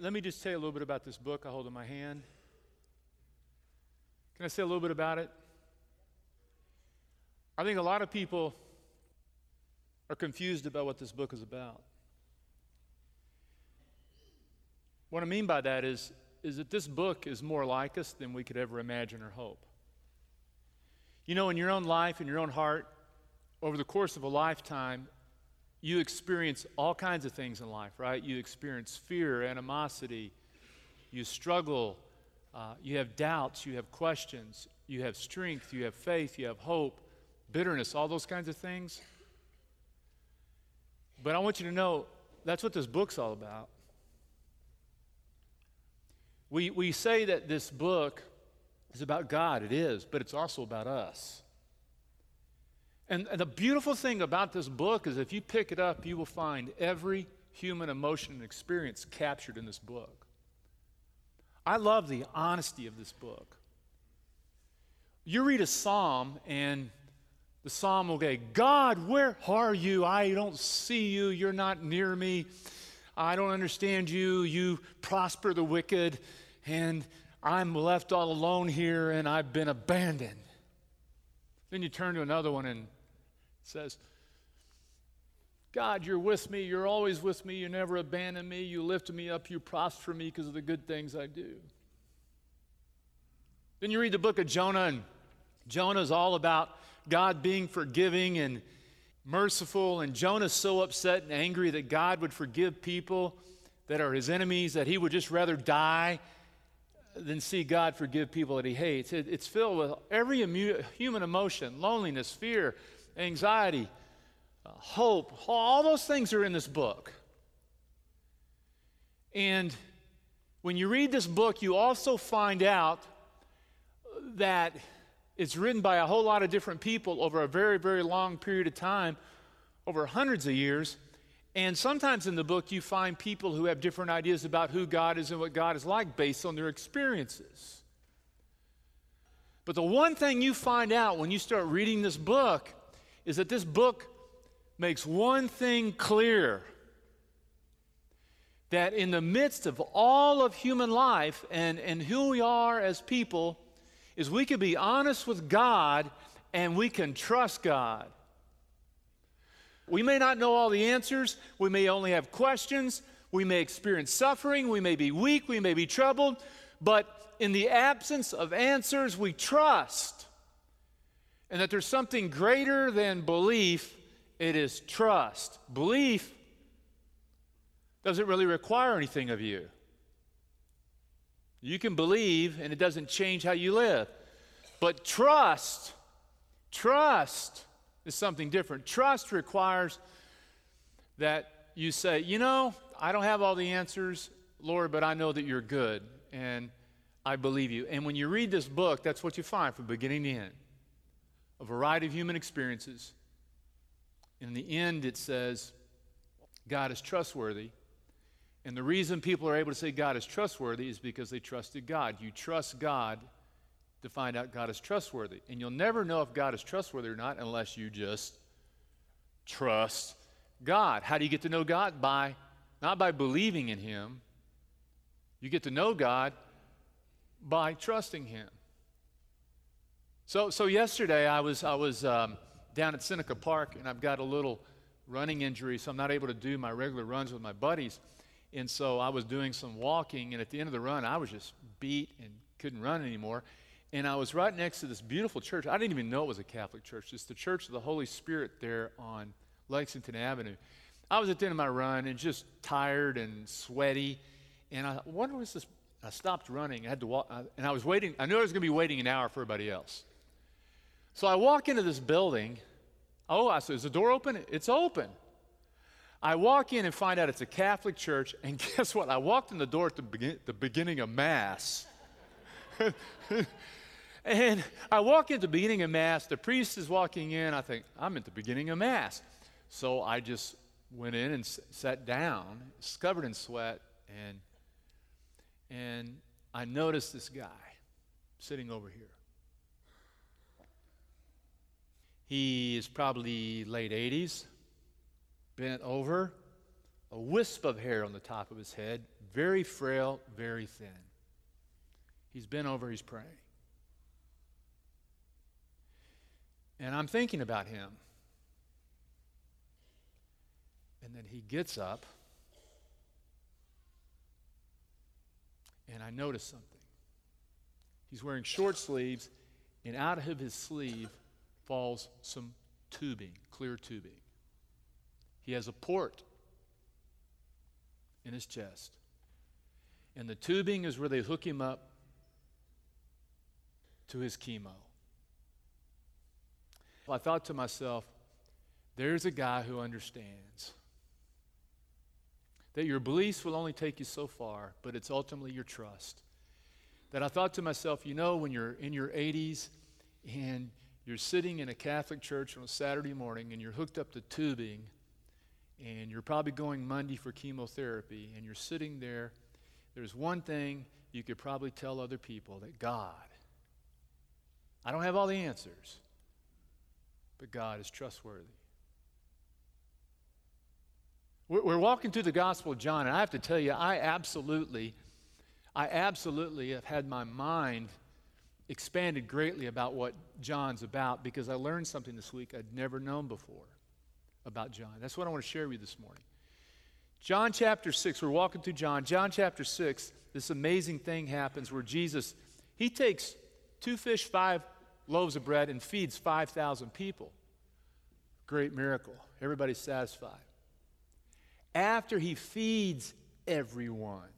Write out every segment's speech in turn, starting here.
let me just tell you a little bit about this book I hold in my hand. Can I say a little bit about it? I think a lot of people are confused about what this book is about. What I mean by that is, is that this book is more like us than we could ever imagine or hope. You know, in your own life, in your own heart, over the course of a lifetime, you experience all kinds of things in life, right? You experience fear, animosity, you struggle, uh, you have doubts, you have questions, you have strength, you have faith, you have hope, bitterness, all those kinds of things. But I want you to know that's what this book's all about. We, we say that this book is about God, it is, but it's also about us. And, the beautiful thing about this book is if you pick it up, you will find every human emotion and experience captured in this book. I love the honesty of this book. You read a psalm, and the psalm will go, God, where are you? I don't see you. You're not near me. I don't understand you. You prosper the wicked, and I'm left all alone here, and I've been abandoned. Then you turn to another one and says, God, you're with me. You're always with me. You never abandon me. You lift me up. You prosper me because of the good things I do. Then you read the book of Jonah, and Jonah is all about God being forgiving and merciful. And Jonah's so upset and angry that God would forgive people that are his enemies, that he would just rather die than see God forgive people that he hates. It, it's filled with every human emotion loneliness, fear, anxiety, uh, hope. All those things are in this book. And when you read this book, you also find out that it's written by a whole lot of different people over a very, very long period of time, over hundreds of years. And sometimes in the book, you find people who have different ideas about who God is and what God is like based on their experiences. But the one thing you find out when you start reading this book is that this book makes one thing clear that in the midst of all of human life and, and who we are as people, is we can be honest with God and we can trust God. We may not know all the answers. We may only have questions. We may experience suffering. We may be weak. We may be troubled. But in the absence of answers, we trust. And that there's something greater than belief, it is trust. Belief doesn't really require anything of you. You can believe, and it doesn't change how you live. But trust, trust is something different. Trust requires that you say, you know, I don't have all the answers, Lord, but I know that you're good and I believe you. And when you read this book, that's what you find from beginning to end a variety of human experiences. In the end, it says, God is trustworthy. And the reason people are able to say God is trustworthy is because they trusted God. You trust God to find out God is trustworthy. And you'll never know if God is trustworthy or not unless you just trust God. How do you get to know God? By not by believing in him. You get to know God by trusting him. So, so yesterday I was, I was um, down at Seneca Park and I've got a little running injury, so I'm not able to do my regular runs with my buddies. And so I was doing some walking, and at the end of the run, I was just beat and couldn't run anymore. And I was right next to this beautiful church. I didn't even know it was a Catholic church. It's the Church of the Holy Spirit there on Lexington Avenue. I was at the end of my run and just tired and sweaty. And I, what was this? I stopped running. I had to walk, and I was waiting. I knew I was going to be waiting an hour for everybody else. So I walk into this building. Oh, I said, is the door open? It's open. I walk in and find out it's a Catholic church. And guess what? I walked in the door at the, begin, the beginning of Mass. And I walk into the beginning of Mass. The priest is walking in. I think, I'm at the beginning of Mass. So I just went in and s- sat down, covered in sweat, and, and I noticed this guy sitting over here. He is probably late 80s, bent over, a wisp of hair on the top of his head, very frail, very thin. He's bent over, he's praying. And I'm thinking about him. And then he gets up, and I notice something. He's wearing short sleeves, and out of his sleeve falls some tubing, clear tubing. He has a port in his chest. And the tubing is where they hook him up to his chemo. I thought to myself, there's a guy who understands that your beliefs will only take you so far, but it's ultimately your trust. That I thought to myself, you know, when you're in your 80s and you're sitting in a Catholic church on a Saturday morning and you're hooked up to tubing and you're probably going Monday for chemotherapy and you're sitting there, there's one thing you could probably tell other people that God, I don't have all the answers, but God is trustworthy. We're walking through the Gospel of John, and I have to tell you, I absolutely, I absolutely have had my mind expanded greatly about what John's about because I learned something this week I'd never known before about John. That's what I want to share with you this morning. John chapter 6, we're walking through John. John chapter 6, this amazing thing happens where Jesus, he takes two fish, five loaves of bread, and feeds 5,000 people. Great miracle. Everybody's satisfied after he feeds everyone,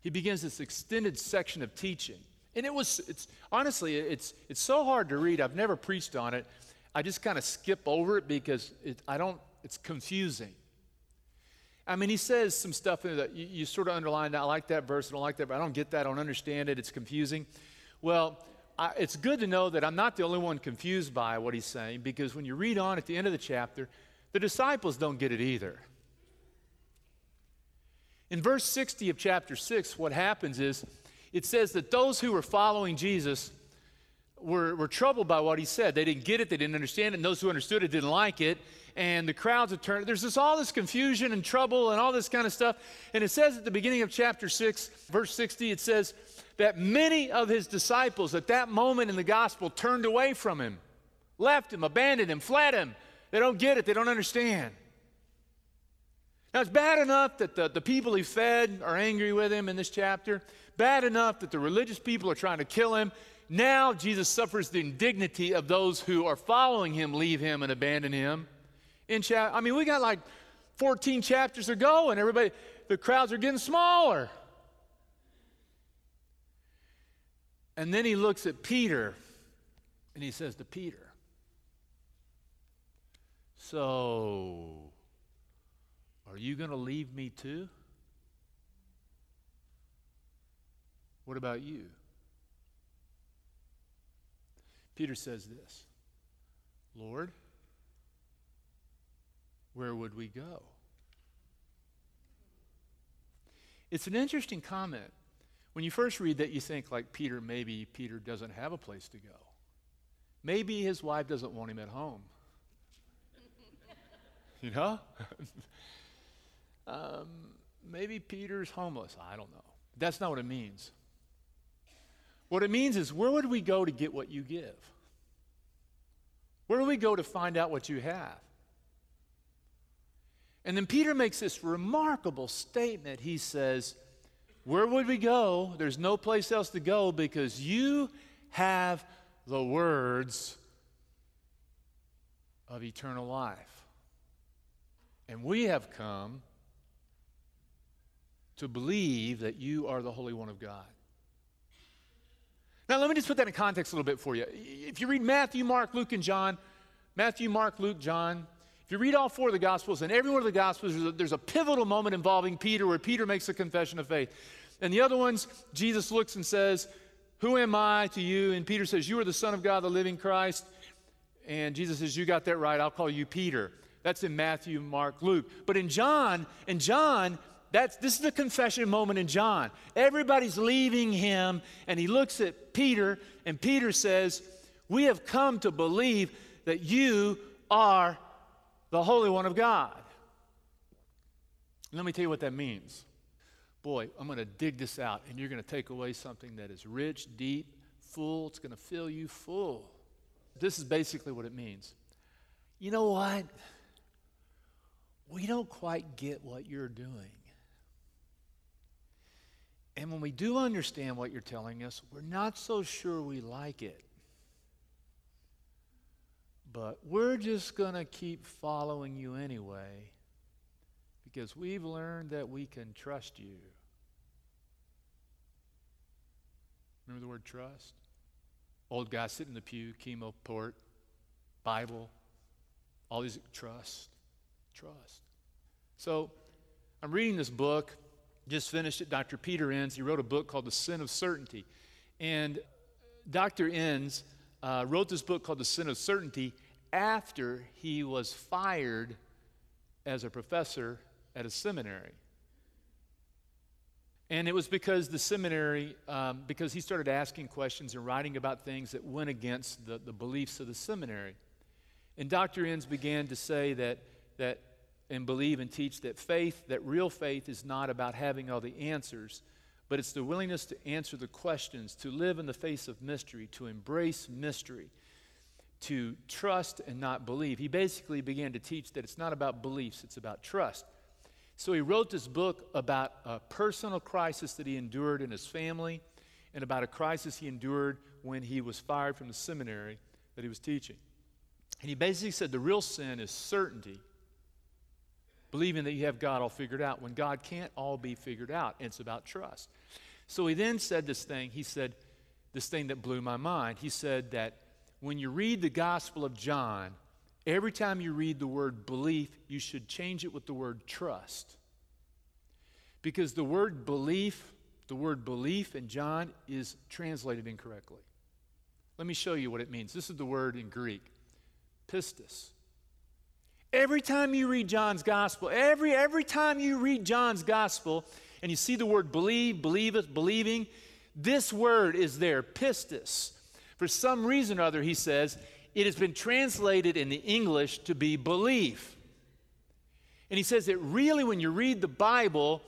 he begins this extended section of teaching. And it was, it's, honestly, it's, it's so hard to read. I've never preached on it. I just kind of skip over it because it, I don't, it's confusing. I mean, he says some stuff in that you, you sort of underline. I like that verse, I don't like that, but I don't get that, I don't understand it, it's confusing. Well, I, it's good to know that I'm not the only one confused by what he's saying because when you read on at the end of the chapter, the disciples don't get it either. In verse 60 of chapter 6, what happens is it says that those who were following Jesus were, were troubled by what he said. They didn't get it, they didn't understand it, and those who understood it didn't like it. And the crowds had turned. There's this, all this confusion and trouble and all this kind of stuff. And it says at the beginning of chapter 6, verse 60, it says that many of his disciples at that moment in the gospel turned away from him, left him, abandoned him, fled him. They don't get it, they don't understand. Now, it's bad enough that the, the people he fed are angry with him in this chapter, bad enough that the religious people are trying to kill him. Now, Jesus suffers the indignity of those who are following him, leave him, and abandon him. In chap- I mean, we got like 14 chapters to go, and everybody, the crowds are getting smaller. And then he looks at Peter and he says to Peter, so, are you going to leave me too? What about you? Peter says this Lord, where would we go? It's an interesting comment. When you first read that, you think, like Peter, maybe Peter doesn't have a place to go. Maybe his wife doesn't want him at home. You know? um, maybe Peter's homeless. I don't know. That's not what it means. What it means is where would we go to get what you give? Where do we go to find out what you have? And then Peter makes this remarkable statement. He says, Where would we go? There's no place else to go because you have the words of eternal life. And we have come to believe that you are the Holy One of God. Now, let me just put that in context a little bit for you. If you read Matthew, Mark, Luke, and John, Matthew, Mark, Luke, John, if you read all four of the Gospels, in every one of the Gospels, there's a, there's a pivotal moment involving Peter where Peter makes a confession of faith. And the other ones, Jesus looks and says, Who am I to you? And Peter says, You are the Son of God, the living Christ. And Jesus says, You got that right. I'll call you Peter. That's in Matthew, Mark, Luke. But in John, in John, that's, this is the confession moment in John. Everybody's leaving him, and he looks at Peter, and Peter says, We have come to believe that you are the Holy One of God. Let me tell you what that means. Boy, I'm going to dig this out, and you're going to take away something that is rich, deep, full. It's going to fill you full. This is basically what it means. You know what? We don't quite get what you're doing. And when we do understand what you're telling us, we're not so sure we like it. But we're just going to keep following you anyway because we've learned that we can trust you. Remember the word trust? Old guy sitting in the pew, chemo port, Bible, all these trust, trust. So I'm reading this book, just finished it. Dr. Peter Enns, he wrote a book called The Sin of Certainty. And Dr. Enns uh, wrote this book called The Sin of Certainty after he was fired as a professor at a seminary. And it was because the seminary, um, because he started asking questions and writing about things that went against the, the beliefs of the seminary. And Dr. Enns began to say that, that, and believe and teach that faith, that real faith is not about having all the answers, but it's the willingness to answer the questions, to live in the face of mystery, to embrace mystery, to trust and not believe. He basically began to teach that it's not about beliefs, it's about trust. So he wrote this book about a personal crisis that he endured in his family and about a crisis he endured when he was fired from the seminary that he was teaching. And he basically said the real sin is certainty, believing that you have God all figured out when God can't all be figured out. It's about trust. So he then said this thing. He said, this thing that blew my mind. He said that when you read the Gospel of John, Every time you read the word belief, you should change it with the word trust. Because the word belief, the word belief in John is translated incorrectly. Let me show you what it means. This is the word in Greek pistis. Every time you read John's gospel, every, every time you read John's gospel and you see the word believe, believeth, believing, this word is there, pistis. For some reason or other, he says, it has been translated in the English to be belief. And he says that really, when you read the Bible,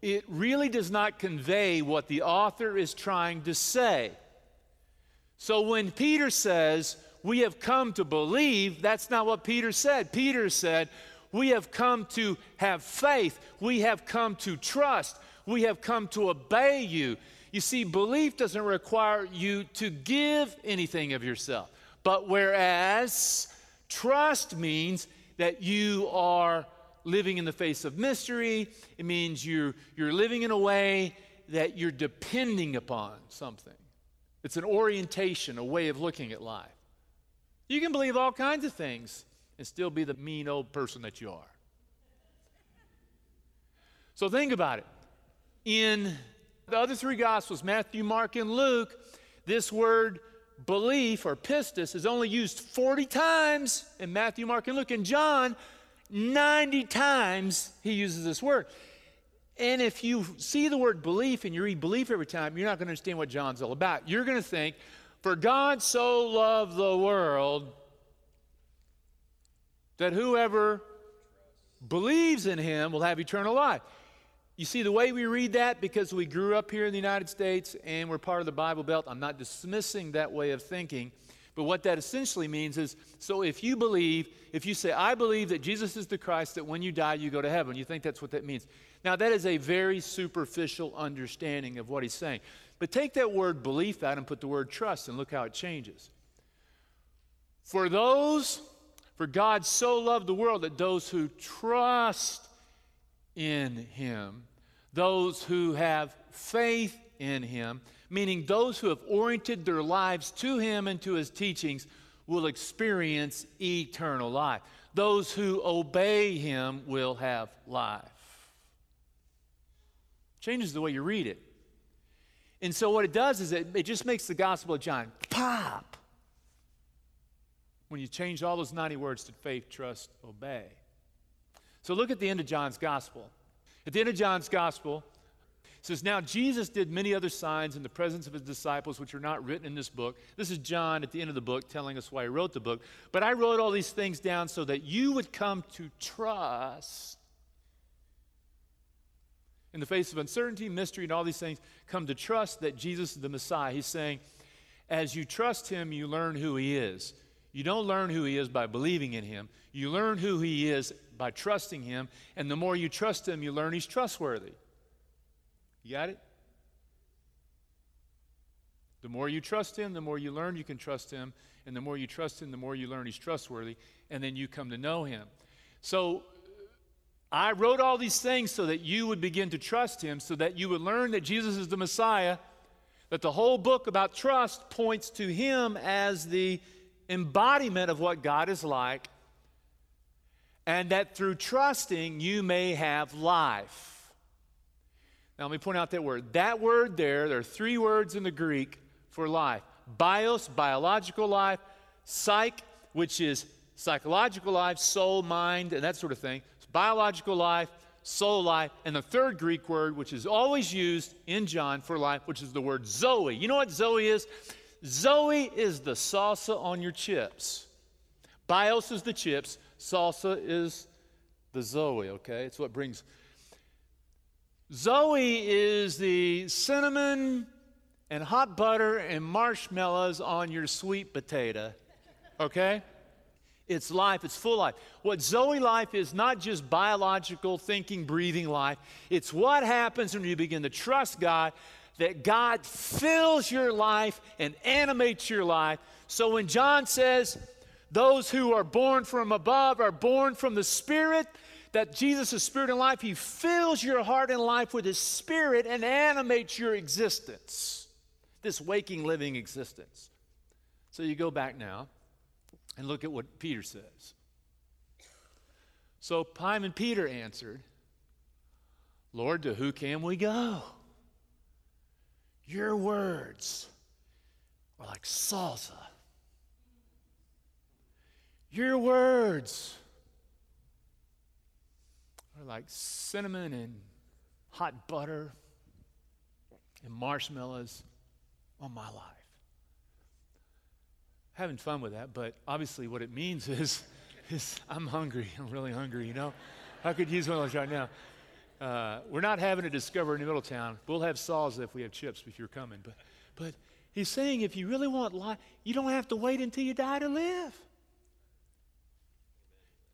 it really does not convey what the author is trying to say. So when Peter says, We have come to believe, that's not what Peter said. Peter said, We have come to have faith, we have come to trust, we have come to obey you. You see, belief doesn't require you to give anything of yourself. But whereas trust means that you are living in the face of mystery, it means you're, you're living in a way that you're depending upon something. It's an orientation, a way of looking at life. You can believe all kinds of things and still be the mean old person that you are. So think about it. In the other three Gospels, Matthew, Mark, and Luke, this word belief or pistis is only used 40 times in Matthew, Mark, and Luke. In John, 90 times he uses this word. And if you see the word belief and you read belief every time, you're not going to understand what John's all about. You're going to think, for God so loved the world that whoever believes in him will have eternal life. You see, the way we read that, because we grew up here in the United States and we're part of the Bible Belt, I'm not dismissing that way of thinking. But what that essentially means is so if you believe, if you say, I believe that Jesus is the Christ, that when you die, you go to heaven, you think that's what that means. Now, that is a very superficial understanding of what he's saying. But take that word belief out and put the word trust, and look how it changes. For those, for God so loved the world that those who trust in him, those who have faith in him, meaning those who have oriented their lives to him and to his teachings, will experience eternal life. Those who obey him will have life. Changes the way you read it. And so, what it does is it, it just makes the Gospel of John pop when you change all those 90 words to faith, trust, obey. So look at the end of John's gospel. At the end of John's gospel, it says, Now Jesus did many other signs in the presence of his disciples, which are not written in this book. This is John at the end of the book telling us why he wrote the book. But I wrote all these things down so that you would come to trust In the face of uncertainty, mystery, and all these things, come to trust that Jesus is the Messiah. He's saying, as you trust him, you learn who he is. You don't learn who he is by believing in him. You learn who he is by trusting him. And the more you trust him, you learn he's trustworthy. You got it? The more you trust him, the more you learn you can trust him. And the more you trust him, the more you learn he's trustworthy. And then you come to know him. So I wrote all these things so that you would begin to trust him, so that you would learn that Jesus is the Messiah, that the whole book about trust points to him as the embodiment of what God is like, and that through trusting you may have life. Now, let me point out that word. That word there, there are three words in the Greek for life bios, biological life, psyche, which is psychological life, soul, mind, and that sort of thing biological life, soul life, and the third Greek word, which is always used in John for life, which is the word Zoe. You know what Zoe is? Zoe is the salsa on your chips. Bios is the chips, salsa is the Zoe, okay? It's what brings. Zoe is the cinnamon and hot butter and marshmallows on your sweet potato, okay? It's life, it's full life. What Zoe life is not just biological, thinking, breathing life. It's what happens when you begin to trust God, that God fills your life and animates your life. So when John says, those who are born from above are born from the Spirit, that Jesus is Spirit and life, He fills your heart and life with His Spirit and animates your existence, this waking, living existence. So you go back now and look at what Peter says. So Simon Peter answered, Lord, to who can we go? Your words are like salsa. Your words are like cinnamon and hot butter and marshmallows on my life having fun with that, but obviously what it means is, is I'm hungry. I'm really hungry, you know? I could use one of those right now. Uh, we're not having a discover in the Middletown. We'll have salsa if we have chips if you're coming. But, but he's saying if you really want life, you don't have to wait until you die to live.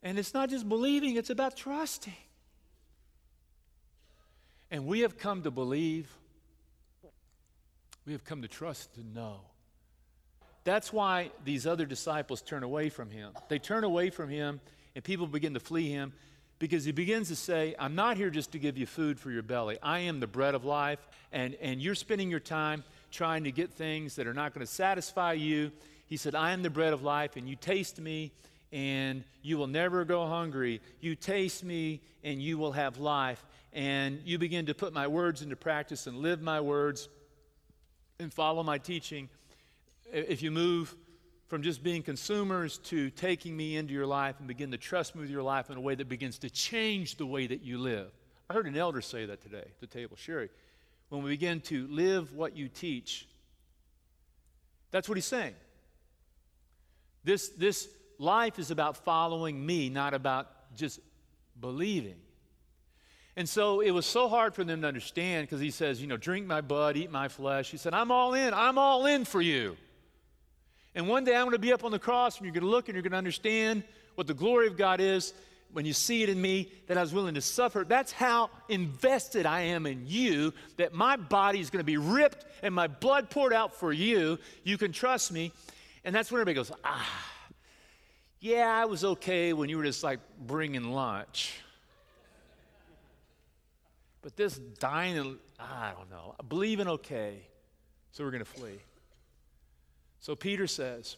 And it's not just believing, it's about trusting. And we have come to believe, we have come to trust, to know. That's why these other disciples turn away from him. They turn away from him, and people begin to flee him because he begins to say, I'm not here just to give you food for your belly. I am the bread of life, and, and you're spending your time trying to get things that are not going to satisfy you. He said, I am the bread of life, and you taste me, and you will never go hungry. You taste me, and you will have life. And you begin to put my words into practice and live my words and follow my teaching if you move from just being consumers to taking me into your life and begin to trust me with your life in a way that begins to change the way that you live. I heard an elder say that today at the table, Sherry. When we begin to live what you teach, that's what he's saying. This, this life is about following me, not about just believing. And so it was so hard for them to understand because he says, you know, drink my blood, eat my flesh. He said, I'm all in. I'm all in for you. And one day I'm going to be up on the cross and you're going to look and you're going to understand what the glory of God is when you see it in me that I was willing to suffer. That's how invested I am in you, that my body is going to be ripped and my blood poured out for you. You can trust me. And that's when everybody goes, ah, yeah, I was okay when you were just like bringing lunch. But this dying, I don't know, believing okay. So we're going to flee. So Peter says,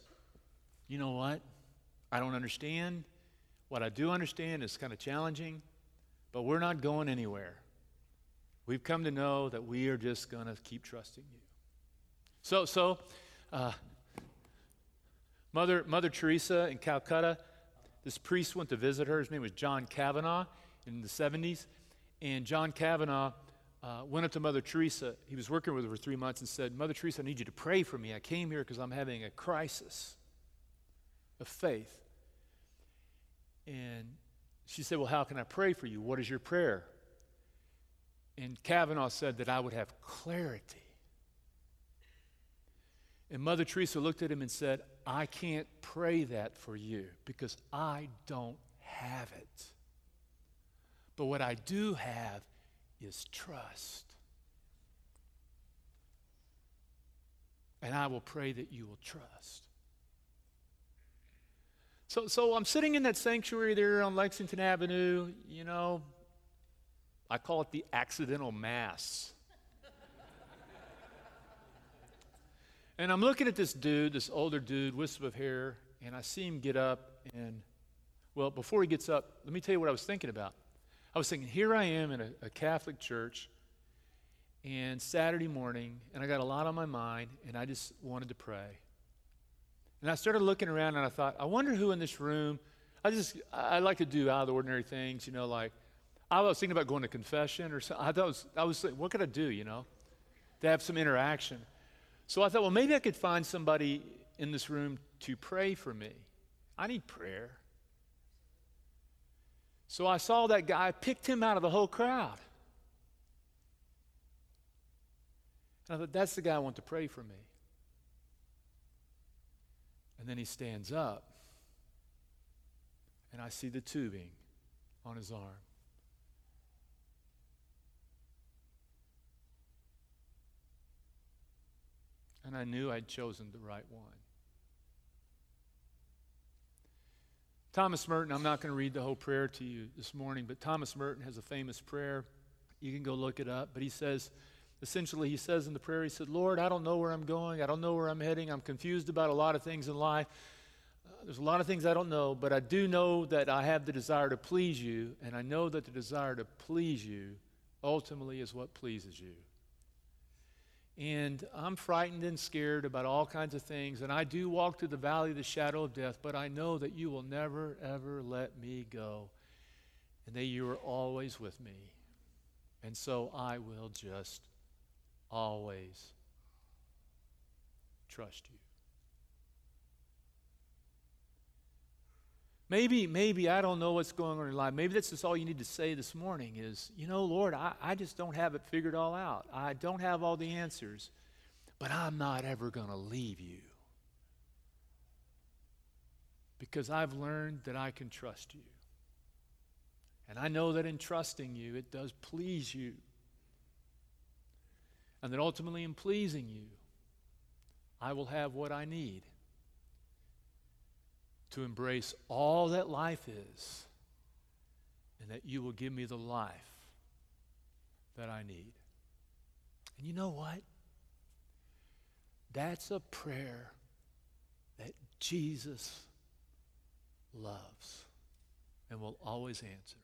You know what? I don't understand. What I do understand is kind of challenging, but we're not going anywhere. We've come to know that we are just going to keep trusting you. So, so uh, Mother, Mother Teresa in Calcutta, this priest went to visit her. His name was John Kavanaugh in the 70s. And John Kavanaugh uh, went up to Mother Teresa. He was working with her for three months and said, Mother Teresa, I need you to pray for me. I came here because I'm having a crisis of faith. And she said, Well, how can I pray for you? What is your prayer? And Kavanaugh said that I would have clarity. And Mother Teresa looked at him and said, I can't pray that for you because I don't have it. But what I do have is trust. And I will pray that you will trust. So, so I'm sitting in that sanctuary there on Lexington Avenue, you know, I call it the accidental mass. and I'm looking at this dude, this older dude, wisp of hair, and I see him get up. And, well, before he gets up, let me tell you what I was thinking about. I was thinking, here I am in a, a Catholic church, and Saturday morning, and I got a lot on my mind, and I just wanted to pray. And I started looking around, and I thought, I wonder who in this room. I just, I like to do out of the ordinary things, you know, like I was thinking about going to confession or something. I, thought was, I was thinking, what could I do, you know, to have some interaction? So I thought, well, maybe I could find somebody in this room to pray for me. I need prayer. So I saw that guy, I picked him out of the whole crowd. And I thought, that's the guy I want to pray for me. And then he stands up, and I see the tubing on his arm. and I knew I'd chosen the right one. Thomas Merton, I'm not going to read the whole prayer to you this morning, but Thomas Merton has a famous prayer. You can go look it up. But he says, essentially, he says in the prayer, he said, Lord, I don't know where I'm going. I don't know where I'm heading. I'm confused about a lot of things in life. Uh, there's a lot of things I don't know, but I do know that I have the desire to please you, and I know that the desire to please you ultimately is what pleases you. And I'm frightened and scared about all kinds of things. And I do walk through the valley of the shadow of death, but I know that you will never, ever let me go. And that you are always with me. And so I will just always trust you. Maybe, maybe I don't know what's going on in your life. Maybe that's just all you need to say this morning is, you know, Lord, I, I just don't have it figured all out. I don't have all the answers, but I'm not ever going to leave you. Because I've learned that I can trust you. And I know that in trusting you, it does please you. And that ultimately, in pleasing you, I will have what I need to embrace all that life is, and that you will give me the life that I need. And you know what? That's a prayer that Jesus loves and will always answer.